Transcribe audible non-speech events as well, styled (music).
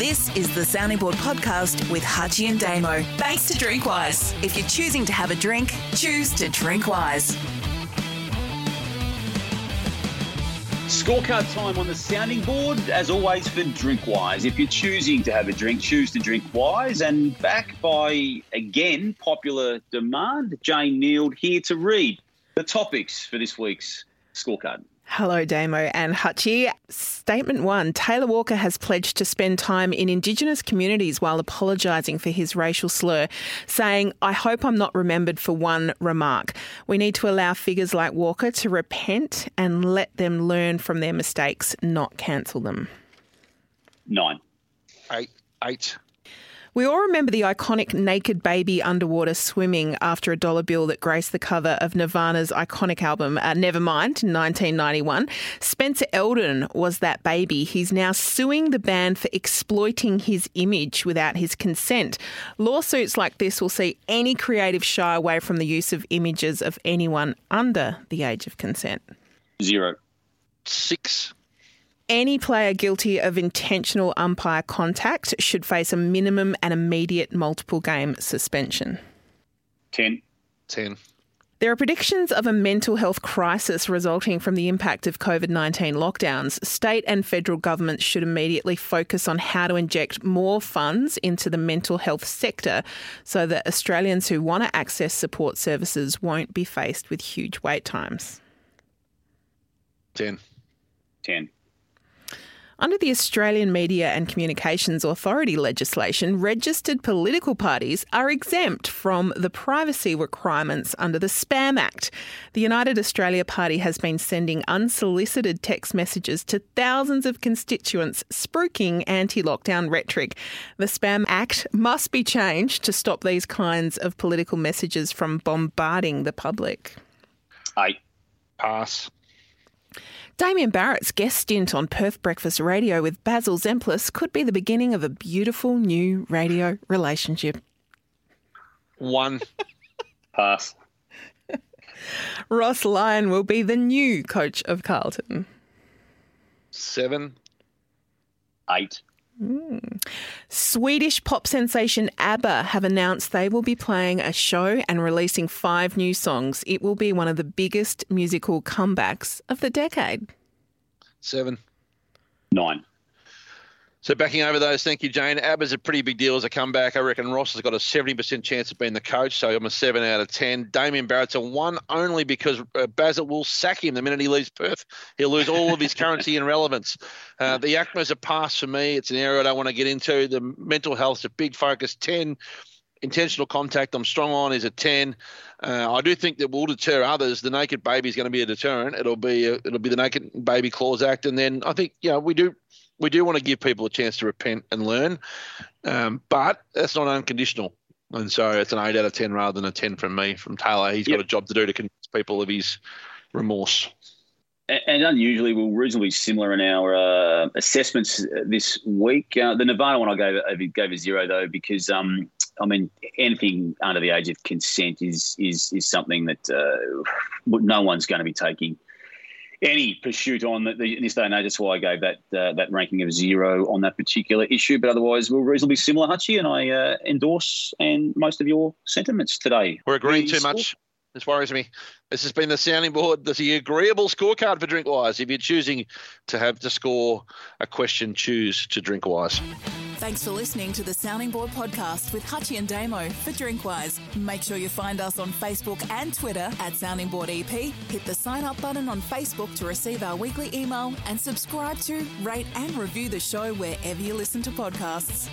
This is the Sounding Board podcast with Hutchy and Damo. Thanks to Drinkwise. If you're choosing to have a drink, choose to drink wise. Scorecard time on the sounding board, as always, for Drinkwise. If you're choosing to have a drink, choose to drink wise. And back by, again, popular demand, Jane Nield here to read the topics for this week's scorecard. Hello, Damo and Hutchy. Statement one Taylor Walker has pledged to spend time in Indigenous communities while apologising for his racial slur, saying, I hope I'm not remembered for one remark. We need to allow figures like Walker to repent and let them learn from their mistakes, not cancel them. Nine. Eight. Eight. We all remember the iconic naked baby underwater swimming after a dollar bill that graced the cover of Nirvana's iconic album, uh, Nevermind, in 1991. Spencer Elden was that baby. He's now suing the band for exploiting his image without his consent. Lawsuits like this will see any creative shy away from the use of images of anyone under the age of consent. Zero. Six any player guilty of intentional umpire contact should face a minimum and immediate multiple game suspension. 10. 10. There are predictions of a mental health crisis resulting from the impact of COVID 19 lockdowns. State and federal governments should immediately focus on how to inject more funds into the mental health sector so that Australians who want to access support services won't be faced with huge wait times. 10. 10. Under the Australian Media and Communications Authority legislation, registered political parties are exempt from the privacy requirements under the Spam Act. The United Australia Party has been sending unsolicited text messages to thousands of constituents, spruiking anti lockdown rhetoric. The Spam Act must be changed to stop these kinds of political messages from bombarding the public. Eight. Pass. Damien Barrett's guest stint on Perth Breakfast Radio with Basil Zempilas could be the beginning of a beautiful new radio relationship. One. (laughs) Pass. Ross Lyon will be the new coach of Carlton. Seven. Eight. Mm. Swedish pop sensation ABBA have announced they will be playing a show and releasing five new songs. It will be one of the biggest musical comebacks of the decade. Seven. Nine. So backing over those, thank you, Jane. ABBA's a pretty big deal as a comeback. I reckon Ross has got a 70% chance of being the coach, so I'm a 7 out of 10. Damien Barrett's a 1 only because uh, Basil will sack him the minute he leaves Perth. He'll lose all of his currency and relevance. Uh, the ACMA's a pass for me. It's an area I don't want to get into. The mental health's a big focus, 10. Intentional contact, I'm strong on, is a 10. Uh, I do think that will deter others. The naked baby is going to be a deterrent. It'll be a, it'll be the naked baby clause act, and then I think you know we do we do want to give people a chance to repent and learn, um, but that's not unconditional. And so it's an eight out of ten rather than a ten from me from Taylor. He's yep. got a job to do to convince people of his remorse. And unusually, we're reasonably similar in our uh, assessments this week. Uh, the Nevada one I gave gave a zero though because um, I mean anything under the age of consent is is is something that uh, no one's going to be taking any pursuit on the, the, in this day and age. That's why I gave that uh, that ranking of zero on that particular issue. But otherwise, we're reasonably similar, Hutchy, and I uh, endorse and most of your sentiments today. We're agreeing too much. This worries me. This has been the sounding board, the agreeable scorecard for Drinkwise. If you're choosing to have to score a question, choose to Drinkwise. Thanks for listening to the Sounding Board podcast with Hutchy and Damo for Drinkwise. Make sure you find us on Facebook and Twitter at Sounding Board EP. Hit the sign up button on Facebook to receive our weekly email and subscribe to, rate, and review the show wherever you listen to podcasts.